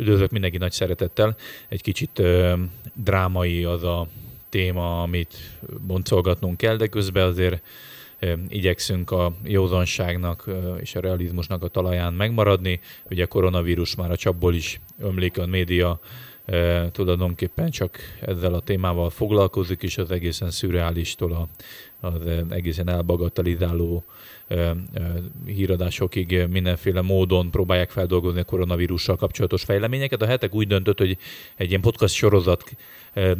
Üdvözlök mindenki nagy szeretettel. Egy kicsit ö, drámai az a téma, amit boncolgatnunk kell, de közben azért igyekszünk a józanságnak és a realizmusnak a talaján megmaradni. Ugye a koronavírus már a csapból is ömlik a média, tulajdonképpen csak ezzel a témával foglalkozik, és az egészen szürreálistól a, az egészen elbagatalizáló híradásokig mindenféle módon próbálják feldolgozni a koronavírussal kapcsolatos fejleményeket. A hetek úgy döntött, hogy egy ilyen podcast sorozat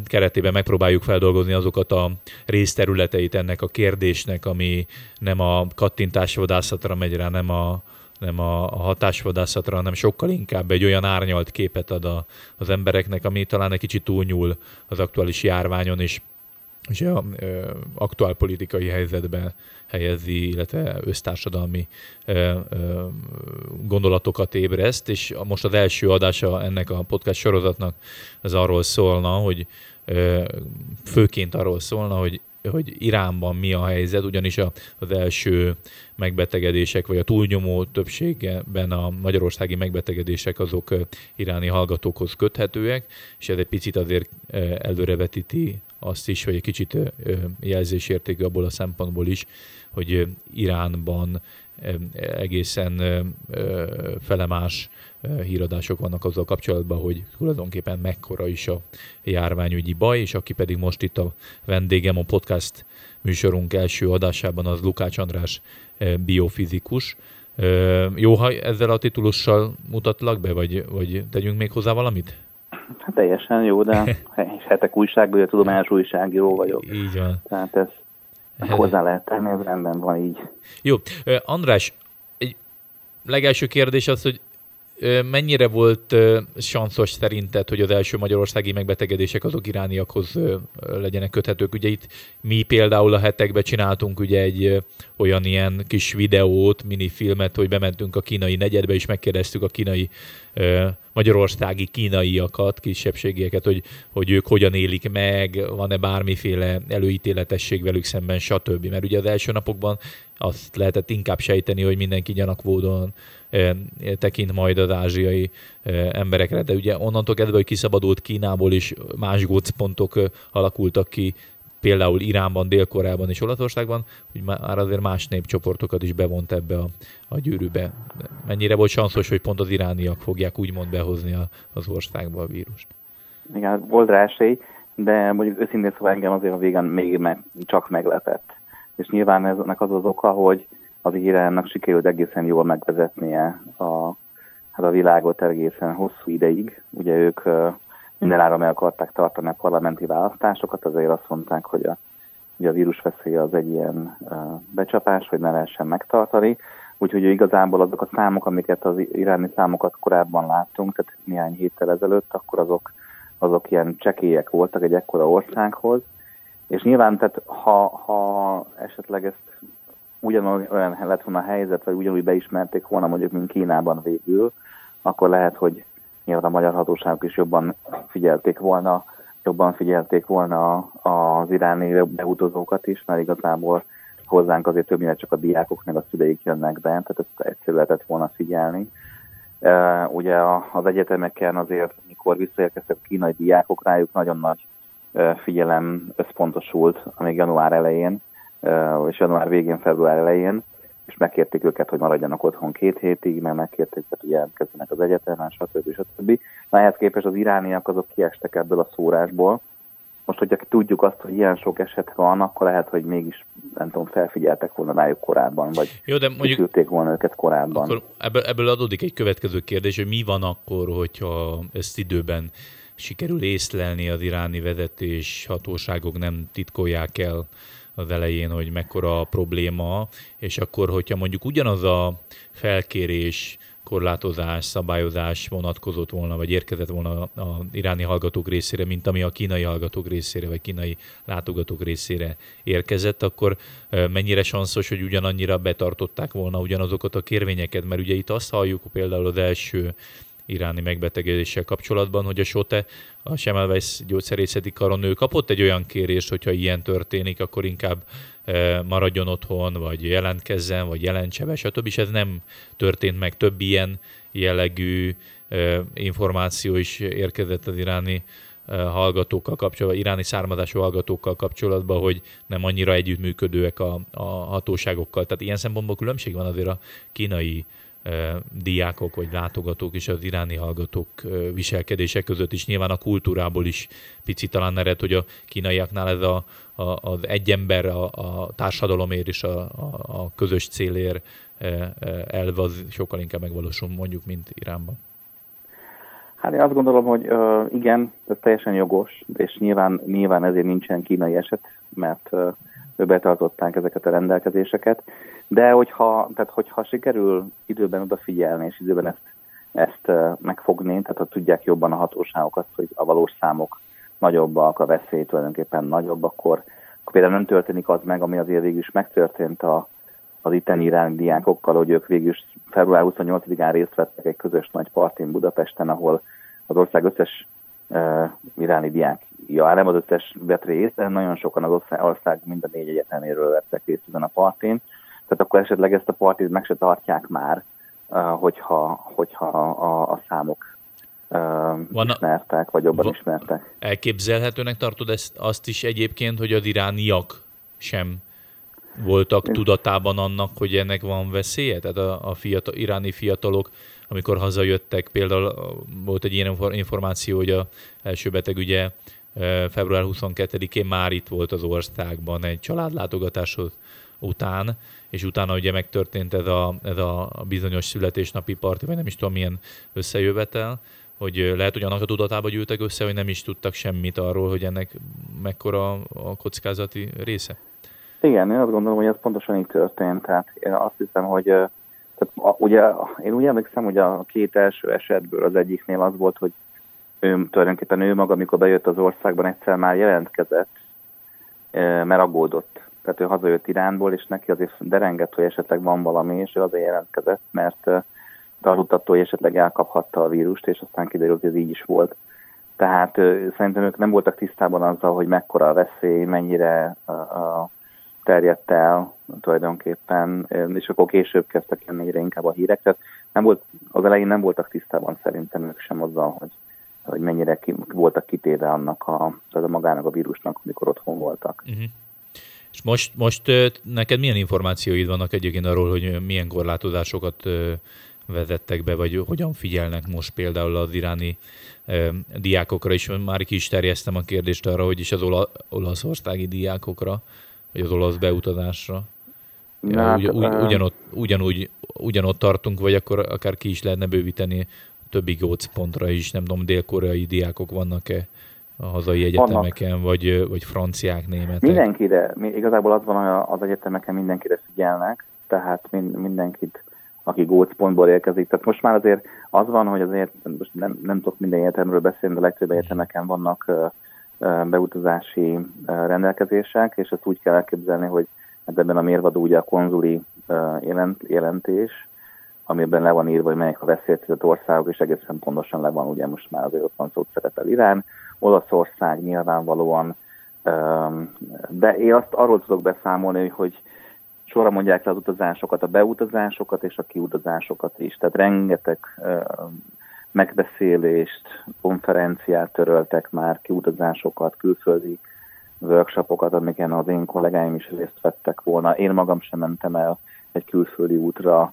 keretében megpróbáljuk feldolgozni azokat a részterületeit ennek a kérdésnek, ami nem a kattintásvadászatra megy rá, nem a, nem a, a hatásvadászatra, hanem sokkal inkább egy olyan árnyalt képet ad a, az embereknek, ami talán egy kicsit túlnyúl az aktuális járványon, és, és a, a, aktuál politikai helyzetben helyezi, illetve össztársadalmi gondolatokat ébreszt, és most az első adása ennek a podcast sorozatnak az arról szólna, hogy főként arról szólna, hogy hogy Iránban mi a helyzet, ugyanis a, az első megbetegedések, vagy a túlnyomó többségben a magyarországi megbetegedések azok iráni hallgatókhoz köthetőek, és ez egy picit azért előrevetíti azt is, vagy egy kicsit jelzésértékű abból a szempontból is, hogy Iránban egészen felemás híradások vannak azzal kapcsolatban, hogy tulajdonképpen mekkora is a járványügyi baj, és aki pedig most itt a vendégem a podcast műsorunk első adásában az Lukács András biofizikus. Jó, ha ezzel a titulussal mutatlak be, vagy, vagy tegyünk még hozzá valamit? Hát teljesen jó, de hetek újságban, tudományos újságíró vagyok. Így van. Tehát ez hozzá lehet tenni, ez rendben van így. Jó. András, egy legelső kérdés az, hogy mennyire volt sanszos szerinted, hogy az első magyarországi megbetegedések azok irániakhoz legyenek köthetők? Ugye itt mi például a hetekben csináltunk ugye egy olyan ilyen kis videót, minifilmet, hogy bementünk a kínai negyedbe, és megkérdeztük a kínai magyarországi kínaiakat, kisebbségieket, hogy, hogy ők hogyan élik meg, van-e bármiféle előítéletesség velük szemben, stb. Mert ugye az első napokban azt lehetett inkább sejteni, hogy mindenki gyanakvódon tekint majd az ázsiai emberekre, de ugye onnantól kezdve, hogy kiszabadult Kínából is más gócpontok alakultak ki, például Iránban, Dél-Koreában és Olaszországban, hogy már azért más népcsoportokat is bevont ebbe a, a gyűrűbe. Mennyire volt sanszos, hogy pont az irániak fogják úgymond behozni a, az országba a vírust? Igen, volt rá esély, de mondjuk őszintén szóval engem azért a végén még meg, csak meglepett. És nyilván eznek az az oka, hogy az Iránnak sikerült egészen jól megvezetnie a, hát a világot egészen hosszú ideig. Ugye ők mindenára meg akarták tartani a parlamenti választásokat, azért azt mondták, hogy a, hogy a vírusveszély az egy ilyen becsapás, hogy ne lehessen megtartani. Úgyhogy igazából azok a számok, amiket az iráni számokat korábban láttunk, tehát néhány héttel ezelőtt, akkor azok, azok ilyen csekélyek voltak egy ekkora országhoz. És nyilván, tehát ha, ha esetleg ezt ugyanolyan lett volna a helyzet, vagy ugyanúgy beismerték volna mondjuk, mint Kínában végül, akkor lehet, hogy nyilván a magyar hatóságok is jobban figyelték volna, jobban figyelték volna az iráni beutazókat is, mert igazából hozzánk azért többnyire csak a diákok meg a szüleik jönnek be, tehát ezt egyszerű lehetett volna figyelni. Ugye az egyetemeken azért, mikor visszaérkeztek a kínai diákok, rájuk nagyon nagy figyelem összpontosult, még január elején, és január végén, február elején, és megkérték őket, hogy maradjanak otthon két hétig, mert megkérték őket, hogy jelentkezzenek az egyetemen, stb. stb. Na ehhez képest az irániak azok kiestek ebből a szórásból. Most, hogyha tudjuk azt, hogy ilyen sok eset van, akkor lehet, hogy mégis, nem tudom, felfigyeltek volna rájuk korábban, vagy Jó, de mondjuk, volna őket korábban. Akkor ebből, ebből adódik egy következő kérdés, hogy mi van akkor, hogyha ezt időben sikerül észlelni az iráni vezetés, hatóságok nem titkolják el az elején, hogy mekkora a probléma, és akkor, hogyha mondjuk ugyanaz a felkérés, korlátozás, szabályozás vonatkozott volna, vagy érkezett volna a iráni hallgatók részére, mint ami a kínai hallgatók részére, vagy kínai látogatók részére érkezett, akkor mennyire sanszos, hogy ugyanannyira betartották volna ugyanazokat a kérvényeket, mert ugye itt azt halljuk például az első iráni megbetegedéssel kapcsolatban, hogy a SOTE, a Semmelweis gyógyszerészeti karon ő kapott egy olyan kérést, hogyha ilyen történik, akkor inkább e, maradjon otthon, vagy jelentkezzen, vagy jelentse be, stb. És ez nem történt meg. Több ilyen jellegű információ is érkezett az iráni hallgatókkal kapcsolatban, iráni származású hallgatókkal kapcsolatban, hogy nem annyira együttműködőek a, a hatóságokkal. Tehát ilyen szempontból különbség van azért a kínai diákok vagy látogatók és az iráni hallgatók viselkedése között is. Nyilván a kultúrából is picit talán ered, hogy a kínaiaknál ez a, a, az egy ember a, a társadalomért és a, a, a közös célért elve az sokkal inkább megvalósul mondjuk, mint Iránban. Hát én azt gondolom, hogy igen, ez teljesen jogos, és nyilván, nyilván ezért nincsen kínai eset, mert uh, betartották ezeket a rendelkezéseket. De hogyha, tehát hogyha sikerül időben odafigyelni, és időben ezt, ezt megfogni, tehát ha tudják jobban a hatóságok azt, hogy a valós számok nagyobbak, a veszély tulajdonképpen nagyobb, akkor, akkor például nem történik az meg, ami azért végül is megtörtént a, az itteni iráni diákokkal, hogy ők végül is február 28-án részt vettek egy közös nagy partin Budapesten, ahol az ország összes uh, iráni diák, ja, nem az összes vett részt, nagyon sokan az ország mind a négy egyeteméről vettek részt ezen a partin. Tehát akkor esetleg ezt a partit meg se tartják már, hogyha, hogyha a, a számok Van a... ismertek, vagy jobban Va... ismertek. Elképzelhetőnek tartod ezt, azt is egyébként, hogy az irániak sem voltak tudatában annak, hogy ennek van veszélye? Tehát a, a fiatal, iráni fiatalok, amikor hazajöttek, például volt egy ilyen információ, hogy a első beteg ugye február 22-én már itt volt az országban egy családlátogatás után, és utána ugye megtörtént ez a, ez a bizonyos születésnapi parti, vagy nem is tudom milyen összejövetel, hogy lehet, hogy annak a tudatába gyűltek össze, hogy nem is tudtak semmit arról, hogy ennek mekkora a kockázati része? Igen, én azt gondolom, hogy ez pontosan így történt. Tehát én azt hiszem, hogy tehát, a, ugye, én úgy emlékszem, hogy a két első esetből az egyiknél az volt, hogy ő tulajdonképpen ő maga, amikor bejött az országban, egyszer már jelentkezett, mert aggódott. Tehát ő hazajött Iránból, és neki azért derengett, hogy esetleg van valami, és ő azért jelentkezett, mert tartott hogy esetleg elkaphatta a vírust, és aztán kiderült, hogy ez így is volt. Tehát szerintem ők nem voltak tisztában azzal, hogy mekkora a veszély, mennyire terjedt el tulajdonképpen, és akkor később kezdtek jönni egyre inkább a hírek. Tehát nem volt, az elején nem voltak tisztában szerintem ők sem azzal, hogy, hogy mennyire ki, voltak kitéve annak a, az a magának a vírusnak, amikor otthon voltak. Uh-huh. És most, most neked milyen információid vannak egyébként arról, hogy milyen korlátozásokat vezettek be, vagy hogyan figyelnek most például az iráni diákokra, és már ki is terjesztem a kérdést arra, hogy is az ola, olaszországi diákokra, vagy az olasz beutazásra? Na, hát, ugy, ugy, ugyanott, ugyanúgy, ugyanott tartunk, vagy akkor akár ki is lehetne bővíteni többi gócpontra is, nem tudom, dél-koreai diákok vannak-e a hazai egyetemeken, vannak. vagy, vagy franciák, németek? Mindenkire, igazából az van, hogy az egyetemeken mindenkire figyelnek, tehát mindenkit, aki gócpontból érkezik. Tehát most már azért az van, hogy azért, most nem, nem tudok minden egyetemről beszélni, de a legtöbb egyetemeken vannak beutazási rendelkezések, és ezt úgy kell elképzelni, hogy ebben a mérvadó ugye a konzuli jelent, jelentés, amiben le van írva, hogy melyek a veszélyeztetett országok, és egészen pontosan le van, ugye most már azért ott van szó szerepel Irán, Olaszország nyilvánvalóan, de én azt arról tudok beszámolni, hogy sorra mondják le az utazásokat, a beutazásokat és a kiutazásokat is. Tehát rengeteg megbeszélést, konferenciát töröltek már, kiutazásokat, külföldi workshopokat, amiken az én kollégáim is részt vettek volna. Én magam sem mentem el egy külföldi útra,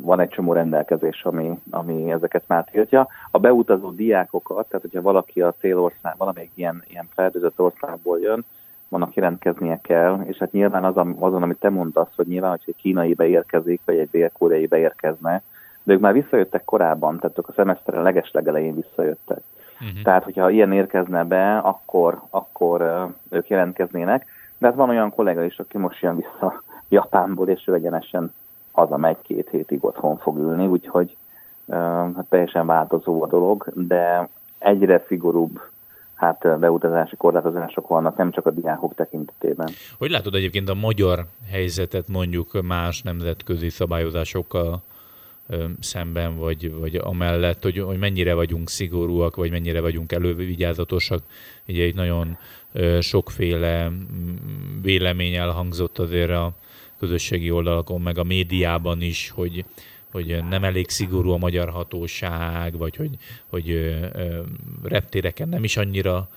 van egy csomó rendelkezés, ami, ami ezeket már tiltja. A beutazó diákokat, tehát hogyha valaki a célország, valamelyik ilyen, ilyen felhőzött országból jön, vannak jelentkeznie kell, és hát nyilván az, azon, amit te mondasz, hogy nyilván, hogy egy kínai beérkezik, vagy egy dél-koreai beérkezne, de ők már visszajöttek korábban, tehát ők a szemeszteren legeslegelején visszajöttek. Uh-huh. Tehát, hogyha ilyen érkezne be, akkor, akkor ők jelentkeznének. De hát van olyan kollega is, aki most jön vissza Japánból, és ő egyenesen megy két hétig otthon fog ülni, úgyhogy hát teljesen változó a dolog, de egyre szigorúbb hát beutazási korlátozások vannak, nem csak a diákok tekintetében. Hogy látod egyébként a magyar helyzetet mondjuk más nemzetközi szabályozásokkal szemben, vagy, vagy amellett, hogy, hogy mennyire vagyunk szigorúak, vagy mennyire vagyunk elővigyázatosak. Ugye itt nagyon sokféle vélemény elhangzott azért a közösségi oldalakon, meg a médiában is, hogy, hogy nem elég szigorú a magyar hatóság, vagy hogy, hogy reptéreken nem is annyira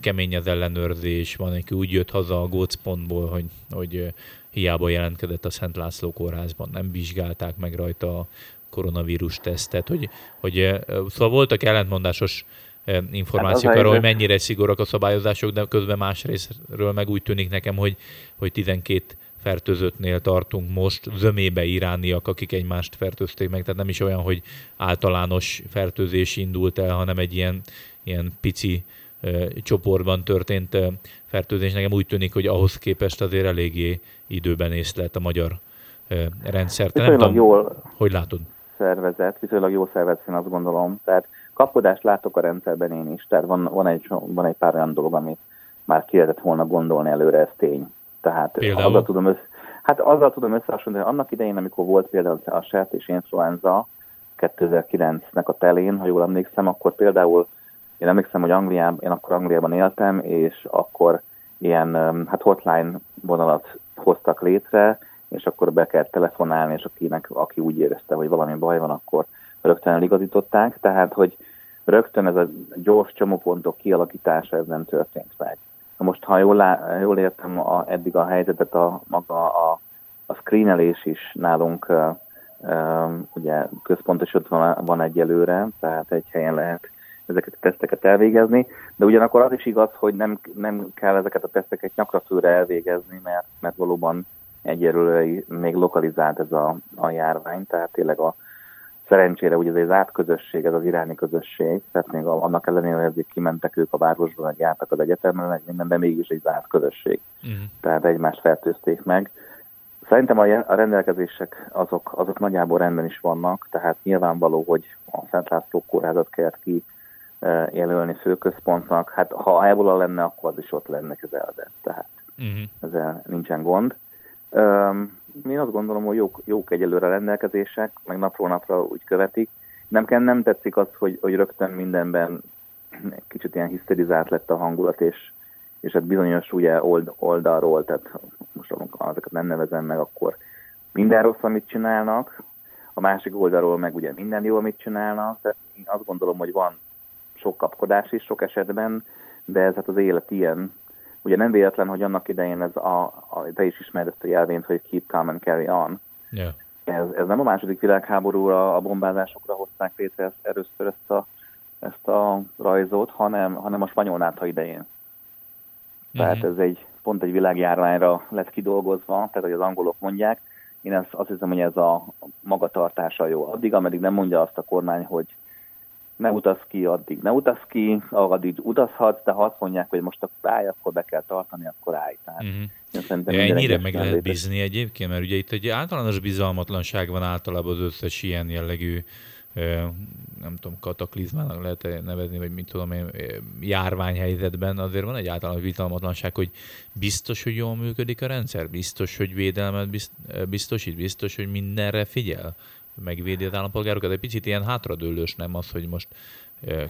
kemény az ellenőrzés, van, aki úgy jött haza a gócpontból, hogy, hogy hiába jelentkezett a Szent László kórházban, nem vizsgálták meg rajta a koronavírus tesztet, hogy, hogy szóval voltak ellentmondásos információk hát arról, hogy mennyire szigorúak a szabályozások, de közben másrésztről meg úgy tűnik nekem, hogy, hogy 12 fertőzöttnél tartunk most, zömébe irániak, akik egymást fertőzték meg, tehát nem is olyan, hogy általános fertőzés indult el, hanem egy ilyen, ilyen pici csoportban történt fertőzés. Nekem úgy tűnik, hogy ahhoz képest azért eléggé időben észlelt a magyar rendszer. Te nem tudom, jól hogy látod? Szervezet, viszonylag jól szervezet, én azt gondolom. Tehát kapkodást látok a rendszerben én is. Tehát van, van, egy, van egy pár olyan dolog, amit már ki lehetett volna gondolni előre, ez tény. Tehát Például? azzal tudom, össze, hát azzal tudom összehasonlítani, annak idején, amikor volt például a sertés influenza 2009-nek a telén, ha jól emlékszem, akkor például én emlékszem, hogy Angliában, én akkor Angliában éltem, és akkor ilyen hát hotline vonalat hoztak létre, és akkor be kell telefonálni, és akinek, aki úgy érezte, hogy valami baj van, akkor rögtön eligazították. Tehát, hogy rögtön ez a gyors csomópontok kialakítása ez nem történt meg. Most, ha jól, lá, jól értem a, eddig a helyzetet, a maga a, a screenelés is nálunk uh, uh, ugye központosodva van, van egyelőre, tehát egy helyen lehet ezeket a teszteket elvégezni, de ugyanakkor az is igaz, hogy nem, nem kell ezeket a teszteket nyakra főre elvégezni, mert, mert valóban egyelőre még lokalizált ez a, a járvány, tehát tényleg a szerencsére ugye ez az átközösség, ez az iráni közösség, tehát még annak ellenére, hogy kimentek ők a városban, meg jártak az egyetemre, meg minden, de mégis egy zárt közösség. Uh-huh. Tehát egymást fertőzték meg. Szerintem a, a rendelkezések azok, azok nagyjából rendben is vannak, tehát nyilvánvaló, hogy a Szent László kórházat kellett ki jelölni főközpontnak. Hát ha ebola lenne, akkor az is ott lenne kezelve. Tehát uh-huh. ezzel nincsen gond. Um, én azt gondolom, hogy jók, jók egyelőre rendelkezések, meg napról napra úgy követik. Nem, kell, nem tetszik az, hogy, hogy rögtön mindenben kicsit ilyen hiszterizált lett a hangulat, és, és hát bizonyos ugye old, oldalról, tehát most azokat nem nevezem meg, akkor minden rossz, amit csinálnak, a másik oldalról meg ugye minden jó, amit csinálnak. Tehát én azt gondolom, hogy van sok kapkodás is sok esetben, de ez hát az élet ilyen. Ugye nem véletlen, hogy annak idején ez a, a te is ismered ezt a jelvényt, hogy keep calm and carry on. Yeah. Ez, ez nem a második világháborúra, a bombázásokra hozták létre ezt, először ezt a, ezt a rajzot, hanem, hanem a spanyol nátha idején. Tehát uh-huh. ez egy pont egy világjárványra lett kidolgozva, tehát hogy az angolok mondják. Én ezt, azt hiszem, hogy ez a magatartása jó. Addig, ameddig nem mondja azt a kormány, hogy ne utaz ki, addig ne utaz ki, addig utazhatsz, de ha azt mondják, hogy most akkor állj, akkor be kell tartani, akkor állj. Tehát uh-huh. ja, ennyire meg lehet bízni egyébként, mert ugye itt egy általános bizalmatlanság van általában az összes ilyen jellegű nem tudom, kataklizmának lehet nevezni, vagy mit tudom én, járványhelyzetben, azért van egy általános bizalmatlanság, hogy biztos, hogy jól működik a rendszer, biztos, hogy védelmet biztosít, biztos, hogy mindenre figyel megvédi az állampolgárokat. Egy picit ilyen hátradőlős nem az, hogy most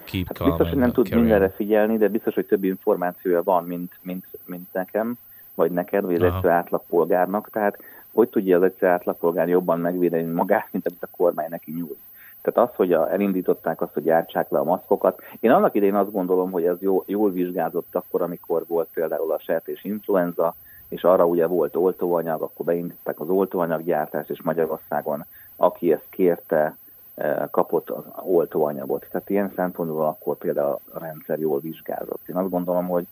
keep hát calm Biztos, hogy nem tud carry. mindenre figyelni, de biztos, hogy több információja van, mint, mint, mint nekem, vagy neked, vagy az egyszerű átlagpolgárnak. Tehát hogy tudja az egyszerű átlagpolgár jobban megvédeni magát, mint amit a kormány neki nyújt. Tehát az, hogy a, elindították azt, hogy gyártsák le a maszkokat. Én annak idején azt gondolom, hogy ez jó, jól vizsgázott akkor, amikor volt például a sertés influenza, és arra ugye volt oltóanyag, akkor beindították az oltóanyaggyártást, és Magyarországon aki ezt kérte, eh, kapott az oltóanyagot. Tehát ilyen szempontból akkor például a rendszer jól vizsgázott. Én azt gondolom, hogy,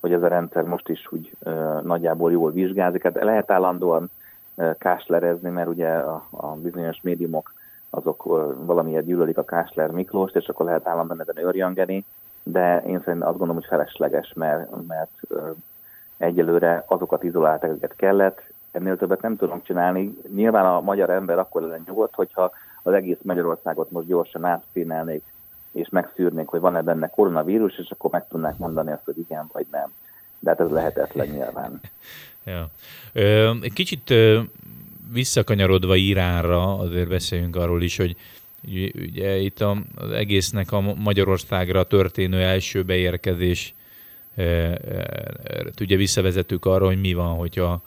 hogy ez a rendszer most is úgy uh, nagyjából jól vizsgázik. Hát lehet állandóan uh, káslerezni, mert ugye a, a bizonyos médiumok azok valamiért gyűlölik a Kásler Miklóst, és akkor lehet állandóan ezen őrjöngeni, de én szerintem azt gondolom, hogy felesleges, mert, mert egyelőre azokat izoláltak, akiket kellett, ennél többet nem tudunk csinálni. Nyilván a magyar ember akkor lenne nyugodt, hogyha az egész Magyarországot most gyorsan átszínelnék, és megszűrnék, hogy van-e benne koronavírus, és akkor meg tudnák mondani azt, hogy igen vagy nem. De hát ez lehetetlen nyilván. ja. Ö, kicsit ö, visszakanyarodva Iránra, azért beszéljünk arról is, hogy ugye itt az egésznek a Magyarországra történő első beérkezés ugye visszavezetők arra, hogy mi van, hogyha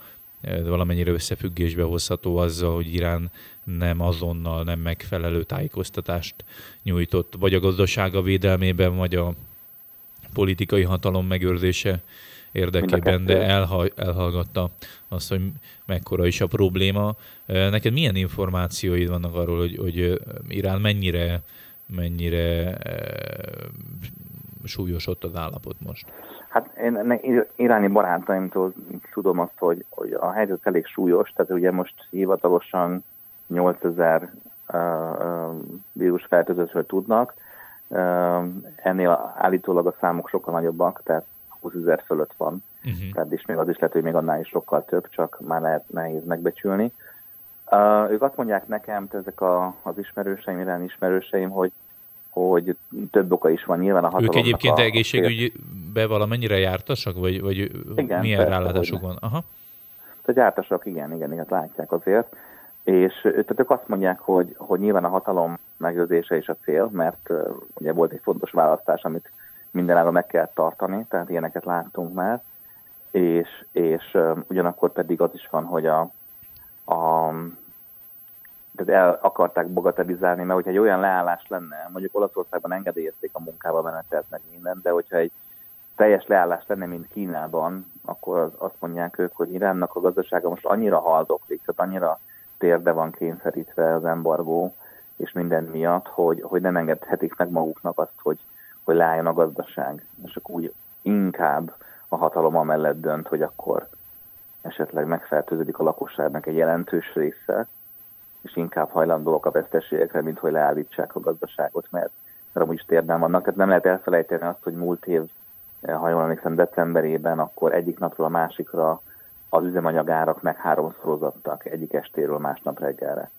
valamennyire összefüggésbe hozható azzal, hogy Irán nem azonnal, nem megfelelő tájékoztatást nyújtott, vagy a gazdasága védelmében, vagy a politikai hatalom megőrzése érdekében, de elha, elhallgatta azt, hogy mekkora is a probléma. Neked milyen információid vannak arról, hogy, hogy Irán mennyire, mennyire súlyos ott az állapot most? Hát én iráni barátaimtól tudom azt, hogy, hogy a helyzet elég súlyos, tehát ugye most hivatalosan 8000 uh, uh, vírus fertőzésről tudnak, uh, ennél állítólag a számok sokkal nagyobbak, tehát 20 ezer fölött van. Uh-huh. Tehát is még az is lehet, hogy még annál is sokkal több, csak már lehet nehéz megbecsülni. Uh, ők azt mondják nekem, ezek a, az ismerőseim, iráni ismerőseim, hogy hogy több oka is van nyilván a hatalomnak. Ők egyébként a, egészségügybe valamennyire jártasak, vagy, vagy igen, milyen persze, rálátásuk van? Aha. Tehát jártasak, igen, igen, igen, látják azért. És tehát ők azt mondják, hogy, hogy nyilván a hatalom megőrzése is a cél, mert uh, ugye volt egy fontos választás, amit mindenáron meg kell tartani, tehát ilyeneket láttunk már, és, és uh, ugyanakkor pedig az is van, hogy a, a tehát el akarták bagatelizálni, mert hogyha egy olyan leállás lenne, mondjuk Olaszországban engedélyezték a munkába menetelt meg minden, de hogyha egy teljes leállás lenne, mint Kínában, akkor az, azt mondják ők, hogy Iránnak a gazdasága most annyira haldoklik, tehát annyira térde van kényszerítve az embargó, és minden miatt, hogy, hogy nem engedhetik meg maguknak azt, hogy, hogy leálljon a gazdaság. És akkor úgy inkább a hatalom amellett dönt, hogy akkor esetleg megfertőződik a lakosságnak egy jelentős része, és inkább hajlandóak a veszteségekre, mint hogy leállítsák a gazdaságot, mert, mert amúgy is térben vannak. Tehát nem lehet elfelejteni azt, hogy múlt év, eh, ha jól emlékszem, decemberében, akkor egyik napról a másikra az üzemanyagárak meg háromszorozottak egyik estéről másnap reggelre.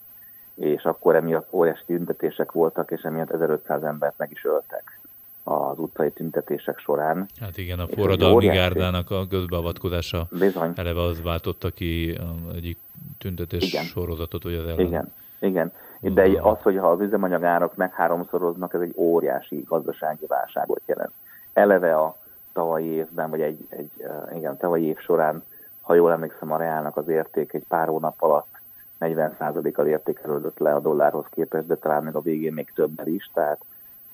És akkor emiatt óriási tüntetések voltak, és emiatt 1500 embert meg is öltek az utcai tüntetések során. Hát igen, a forradalmi gárdának a közbeavatkozása Bizony. eleve az váltotta ki egyik tüntetés igen. sorozatot, hogy az ellen. Igen, igen. De az, hogyha az üzemanyagárak meg háromszoroznak, ez egy óriási gazdasági válságot jelent. Eleve a tavalyi évben, vagy egy, egy igen, tavalyi év során, ha jól emlékszem, a reálnak az érték egy pár hónap alatt 40%-kal értékelődött le a dollárhoz képest, de talán még a végén még többel is, tehát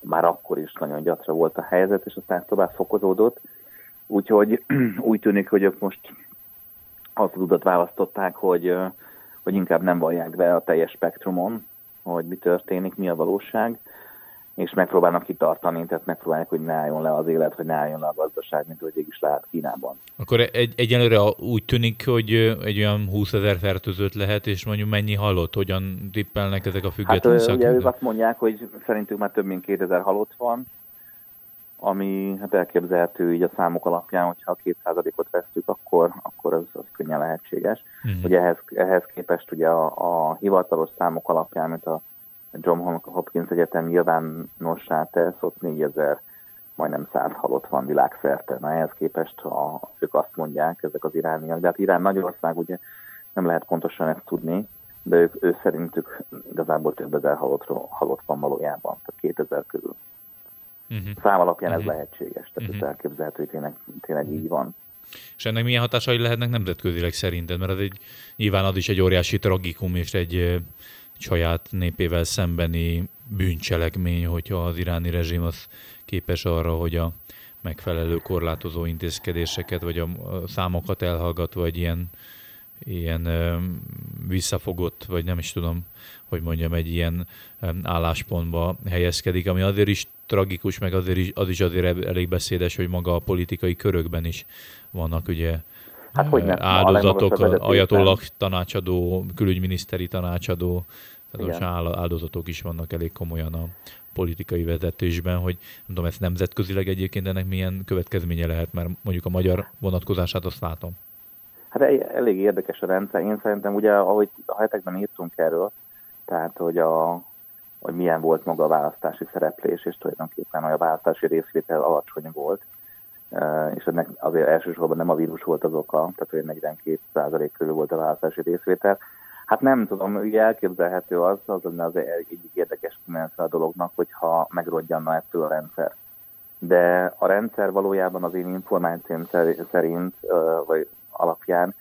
már akkor is nagyon gyatra volt a helyzet, és aztán tovább fokozódott. Úgyhogy úgy tűnik, hogy ők most azt az utat választották, hogy, hogy inkább nem vallják be a teljes spektrumon, hogy mi történik, mi a valóság, és megpróbálnak kitartani, tehát megpróbálják, hogy ne álljon le az élet, hogy ne álljon le a gazdaság, mint hogy is lehet Kínában. Akkor egy, egyelőre úgy tűnik, hogy egy olyan 20 ezer fertőzött lehet, és mondjuk mennyi halott? Hogyan tippelnek ezek a független hát, ugye ők azt mondják, hogy szerintük már több mint 2000 halott van, ami hát elképzelhető így a számok alapján, hogyha a kétszázalékot vesztük, akkor, akkor az, az könnyen lehetséges. Uh-huh. Ugye ehhez, ehhez képest ugye a, a hivatalos számok alapján, mint a John Hopkins Egyetem nyilvánossá tesz, ott 4000 majdnem száz halott van világszerte. Na ehhez képest a, ők azt mondják, ezek az irániak, de hát Irán Nagyország ugye nem lehet pontosan ezt tudni, de ők, ő szerintük igazából több ezer halott, halott van valójában, tehát 2000 körül. Uh-huh. Szám alapján uh-huh. ez lehetséges, tehát uh-huh. ez elképzelhető, hogy tényleg, tényleg uh-huh. így van. És ennek milyen hatásai lehetnek nemzetközileg szerinted? Mert az egy, nyilván az is egy óriási tragikum, és egy saját népével szembeni bűncselekmény, hogyha az iráni rezsim az képes arra, hogy a megfelelő korlátozó intézkedéseket, vagy a számokat elhallgatva egy ilyen, ilyen visszafogott, vagy nem is tudom, hogy mondjam, egy ilyen álláspontba helyezkedik, ami azért is tragikus, meg azért is, az is azért elég beszédes, hogy maga a politikai körökben is vannak ugye hát, hogy áldozatok, ajatollag tanácsadó, külügyminiszteri tanácsadó, tehát most áldozatok is vannak elég komolyan a politikai vezetésben, hogy nem tudom, ezt nemzetközileg egyébként ennek milyen következménye lehet, mert mondjuk a magyar vonatkozását azt látom. Hát elég érdekes a rendszer. Én szerintem ugye, ahogy a hetekben írtunk erről, tehát hogy, a, hogy milyen volt maga a választási szereplés, és tulajdonképpen a választási részvétel alacsony volt, és ennek azért elsősorban nem a vírus volt az oka, tehát hogy 42 körül volt a választási részvétel. Hát nem tudom, ugye elképzelhető az, az lenne az egyik érdekes kimenete a dolognak, hogyha megrodjanna ettől a rendszer. De a rendszer valójában az én információm szerint, vagy alapján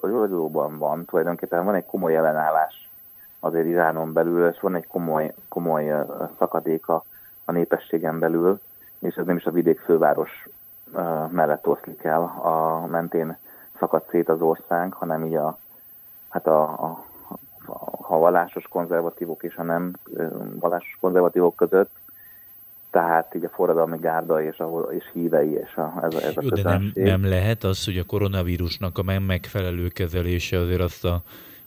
Ragyazóban van, tulajdonképpen van egy komoly ellenállás azért Iránon belül, és van egy komoly, komoly szakadéka a népességen belül, és ez nem is a vidék főváros mellett oszlik el, a mentén szakad szét az ország, hanem így a, hát a, a, a vallásos konzervatívok és a nem vallásos konzervatívok között, tehát így a forradalmi gárda és, a, és hívei és a, ez, ez a Jó, de nem, nem lehet az, hogy a koronavírusnak a megfelelő kezelése azért azt a,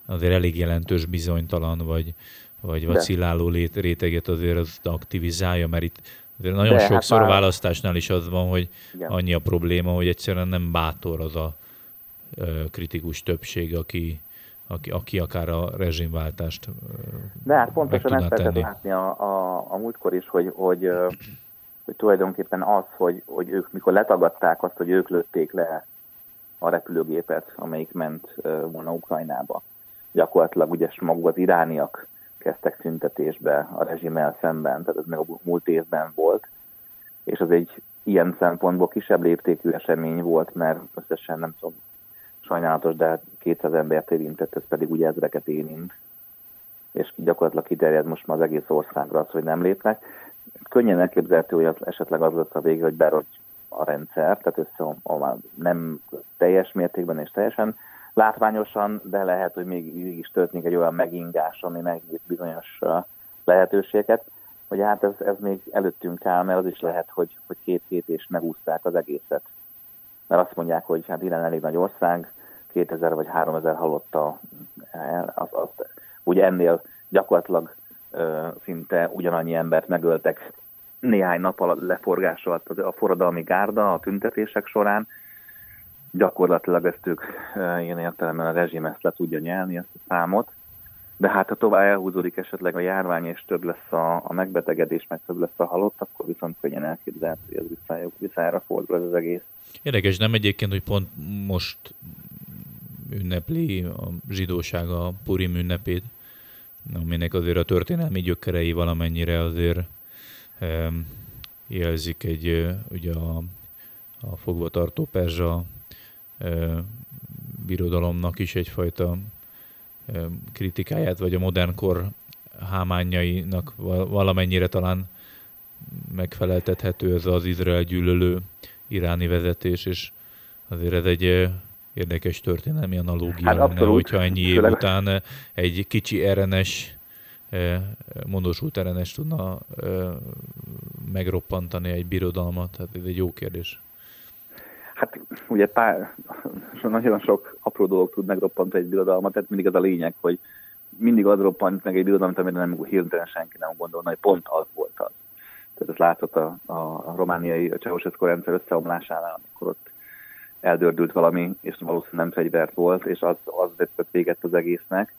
azért elég jelentős bizonytalan vagy, vagy vacilláló réteget azért az aktivizálja, mert itt nagyon de, sokszor hát a választásnál is az van, hogy igen. annyi a probléma, hogy egyszerűen nem bátor az a kritikus többség, aki, aki, aki akár a rezsimváltást De hát pontosan ezt lehetett látni a, a, a múltkor is, hogy, hogy, hogy tulajdonképpen az, hogy, hogy ők mikor letagadták azt, hogy ők lőtték le a repülőgépet, amelyik ment volna Ukrajnába. Gyakorlatilag ugye maguk az irániak kezdtek szüntetésbe a rezsimmel szemben, tehát ez meg a múlt évben volt, és az egy ilyen szempontból kisebb léptékű esemény volt, mert összesen nem tudom, sajnálatos, de 200 embert érintett, ez pedig ugye ezreket érint. És gyakorlatilag kiterjed most már az egész országra az, hogy nem lépnek. Könnyen elképzelhető, hogy az, esetleg az lesz a vége, hogy berogy a rendszer, tehát össze nem teljes mértékben és teljesen látványosan, de lehet, hogy még, még is történik egy olyan megingás, ami megnyit bizonyos lehetőségeket, hogy hát ez, ez még előttünk áll, mert az is lehet, hogy, hogy két hét és megúszták az egészet. Mert azt mondják, hogy hát Irán elég nagy ország, 2000 vagy 3000 halotta, az, az, ugye ennél gyakorlatilag ö, szinte ugyanannyi embert megöltek néhány nap alatt leforgás alatt a forradalmi gárda a tüntetések során. Gyakorlatilag ezt ők ilyen értelemben a rezsim ezt le tudja nyelni, ezt a számot. De hát ha tovább elhúzódik esetleg a járvány, és több lesz a, a megbetegedés, meg több lesz a halott, akkor viszont könnyen elképzelhető, hogy ez visszájára fordul ez az egész. Érdekes, nem egyébként, hogy pont most ünnepli a zsidóság a Purim ünnepét, aminek azért a történelmi gyökerei valamennyire azért e, jelzik egy, ugye a, a fogvatartó perzsa e, birodalomnak is egyfajta kritikáját, vagy a modern kor hámányainak valamennyire talán megfeleltethető ez az Izrael gyűlölő iráni vezetés, és azért ez egy érdekes történelmi analógia hát lenne, hogyha ennyi év Főleg... után egy kicsi RNS, mondósult RNS tudna megroppantani egy birodalmat? Hát ez egy jó kérdés. Hát ugye pár, nagyon sok apró dolog tud megroppantani egy birodalmat, tehát mindig az a lényeg, hogy mindig az roppant meg egy birodalmat, amire nem hirtelen senki nem gondolna, hogy pont az volt az. Tehát ez látszott a, a romániai, a Ceausescu rendszer összeomlásánál, amikor ott eldördült valami, és valószínűleg nem fegyvert volt, és az, az vett véget az egésznek.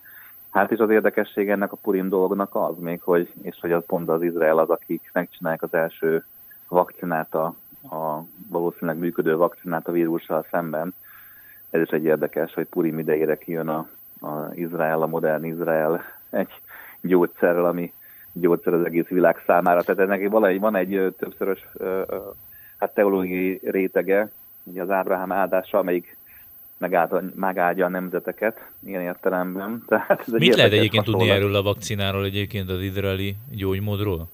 Hát is az érdekesség ennek a Purim dolognak az még, hogy, és hogy az pont az Izrael az, akik megcsinálják az első vakcinát, a, a valószínűleg működő vakcinát a vírussal szemben. Ez is egy érdekes, hogy Purim idejére kijön a, a Izrael, a modern Izrael egy gyógyszerrel, ami gyógyszer az egész világ számára. Tehát ennek van egy, van egy többszörös hát teológiai rétege, ugye az Ábrahám áldása, amelyik megáldja, a nemzeteket ilyen értelemben. Tehát ez Mit lehet egyébként tudni erről a vakcináról egyébként az izraeli gyógymódról?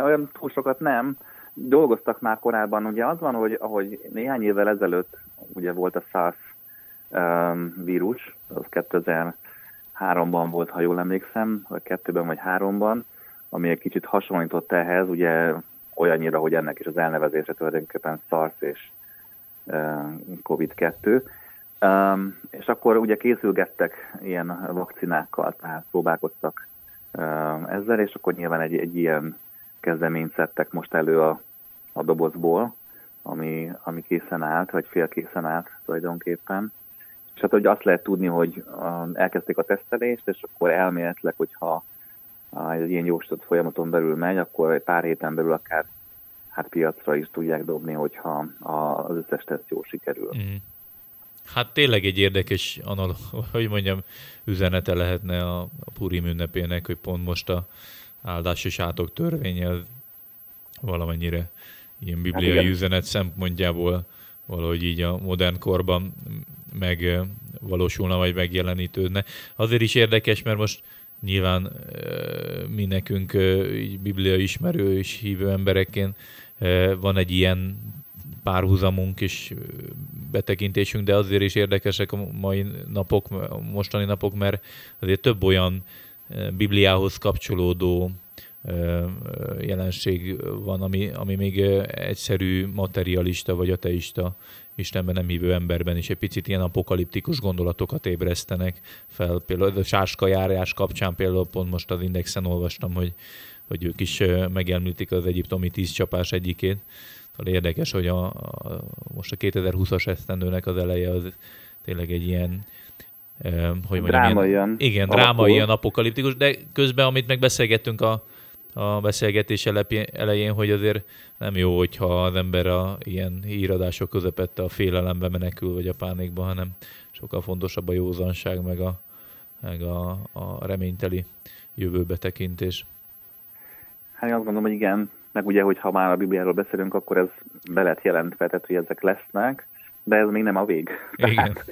Olyan túl sokat nem. Dolgoztak már korábban. Ugye az van, hogy ahogy néhány évvel ezelőtt ugye volt a SARS um, vírus, az 2003-ban volt, ha jól emlékszem, vagy kettőben vagy háromban, ami egy kicsit hasonlított ehhez, ugye olyannyira, hogy ennek is az elnevezése tulajdonképpen SARS és COVID-2. Um, és akkor ugye készülgettek ilyen vakcinákkal, tehát próbálkoztak um, ezzel, és akkor nyilván egy, egy ilyen kezdeményt szedtek most elő a, a dobozból, ami, ami készen állt, vagy félkészen állt tulajdonképpen. És hát hogy azt lehet tudni, hogy elkezdték a tesztelést, és akkor elméletleg, hogyha egy ilyen jósított folyamaton belül megy, akkor egy pár héten belül akár hát piacra is tudják dobni, hogyha az összes teszt jól sikerül. Mm. Hát tényleg egy érdekes, hogy mondjam, üzenete lehetne a, a Purim ünnepének, hogy pont most a áldás és átok törvénye valamennyire ilyen bibliai hát üzenet szempontjából valahogy így a modern korban megvalósulna, vagy megjelenítődne. Azért is érdekes, mert most nyilván mi nekünk így biblia ismerő és hívő emberekként van egy ilyen párhuzamunk és betekintésünk, de azért is érdekesek a mai napok, a mostani napok, mert azért több olyan Bibliához kapcsolódó jelenség van, ami, ami még egyszerű materialista vagy ateista Istenben nem hívő emberben is egy picit ilyen apokaliptikus gondolatokat ébresztenek fel. Például a sáska járás kapcsán például pont most az Indexen olvastam, hogy, hogy ők is megemlítik az egyiptomi tíz csapás egyikét. Szóval érdekes, hogy a, a, most a 2020-as esztendőnek az eleje az tényleg egy ilyen hogy mondjam, dráma ilyen, igen, dráma ilyen apokaliptikus, de közben, amit megbeszélgettünk a, a beszélgetés elején, hogy azért nem jó, hogyha az ember a ilyen híradások közepette a félelembe menekül, vagy a pánikba, hanem sokkal fontosabb a józanság, meg a, meg a, a reményteli jövőbe tekintés. Hát én azt gondolom, hogy igen, meg ugye, hogy ha már a Bibliáról beszélünk, akkor ez be lett jelentve, tehát hogy ezek lesznek, de ez még nem a vég. Igen. Tehát,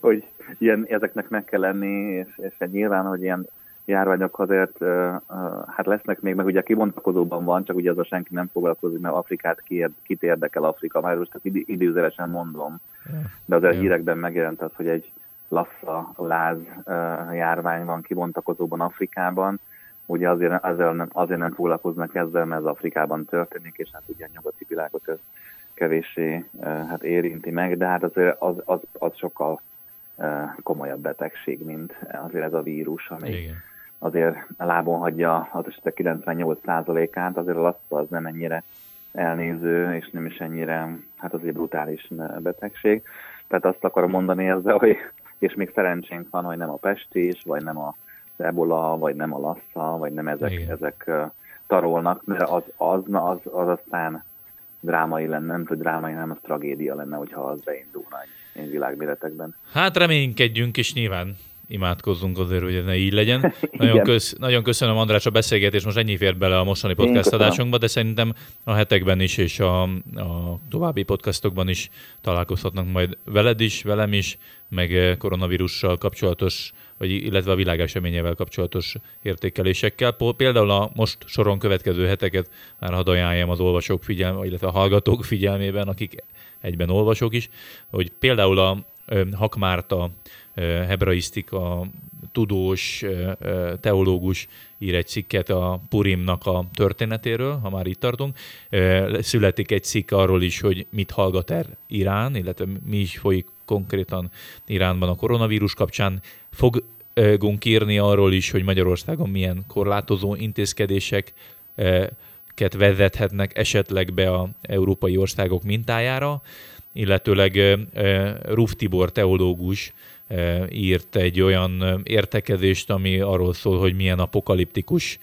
hogy, hogy ilyen, ezeknek meg kell lenni, és, és nyilván, hogy ilyen járványok azért hát lesznek még, meg ugye kibontakozóban van, csak ugye az a senki nem foglalkozik, mert Afrikát kit érdekel Afrika, már most tehát időzőesen mondom. De azért a hírekben megjelent az, hogy egy lassza láz járvány van kibontakozóban Afrikában, ugye azért, azért, nem, azért nem foglalkoznak ezzel, mert ez Afrikában történik, és hát ugye a nyugati világot ez kevéssé hát érinti meg, de hát azért az, az, az sokkal komolyabb betegség, mint azért ez a vírus, ami Igen azért lábon hagyja az esetek 98%-át, azért a lassza az nem ennyire elnéző, és nem is ennyire, hát azért brutális betegség. Tehát azt akarom mondani ezzel, hogy és még szerencsénk van, hogy nem a pestés, vagy nem a ebola, vagy nem a lassza, vagy nem ezek, Igen. ezek tarolnak, mert az, az, az, az aztán drámai lenne, nem tud drámai, hanem az tragédia lenne, hogyha az beindulna egy, egy világméretekben. Hát reménykedjünk, és nyilván imádkozzunk azért, hogy ez ne így legyen. Nagyon, kösz, nagyon köszönöm András a beszélgetést, most ennyi fért bele a mostani podcast adásunkba, de szerintem a hetekben is és a, a további podcastokban is találkozhatnak majd veled is, velem is, meg koronavírussal kapcsolatos, vagy illetve a világeseményével kapcsolatos értékelésekkel. Például a most soron következő heteket már hadd ajánljam az olvasók figyelme, illetve a hallgatók figyelmében, akik egyben olvasók is, hogy például a Hakmárta hebraisztika tudós, teológus ír egy cikket a Purimnak a történetéről, ha már itt tartunk. Születik egy cikk arról is, hogy mit hallgat el Irán, illetve mi is folyik konkrétan Iránban a koronavírus kapcsán. Fogunk írni arról is, hogy Magyarországon milyen korlátozó intézkedések vezethetnek esetleg be a európai országok mintájára, illetőleg Ruf Tibor teológus írt egy olyan értekezést, ami arról szól, hogy milyen apokaliptikus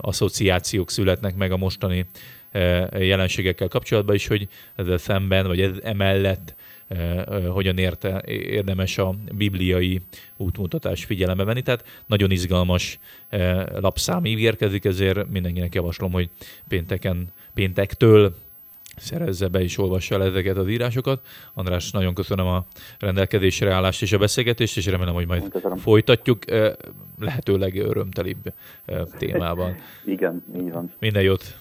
asszociációk születnek meg a mostani jelenségekkel kapcsolatban is, hogy ezzel szemben, vagy ez emellett hogyan érte, érdemes a bibliai útmutatás figyelembe venni. Tehát nagyon izgalmas lapszám ígérkezik, ezért mindenkinek javaslom, hogy pénteken, péntektől szerezze be és olvassa el ezeket az írásokat. András, nagyon köszönöm a rendelkezésre állást és a beszélgetést, és remélem, hogy majd köszönöm. folytatjuk lehetőleg örömtelibb témában. Igen, így van. Minden jót!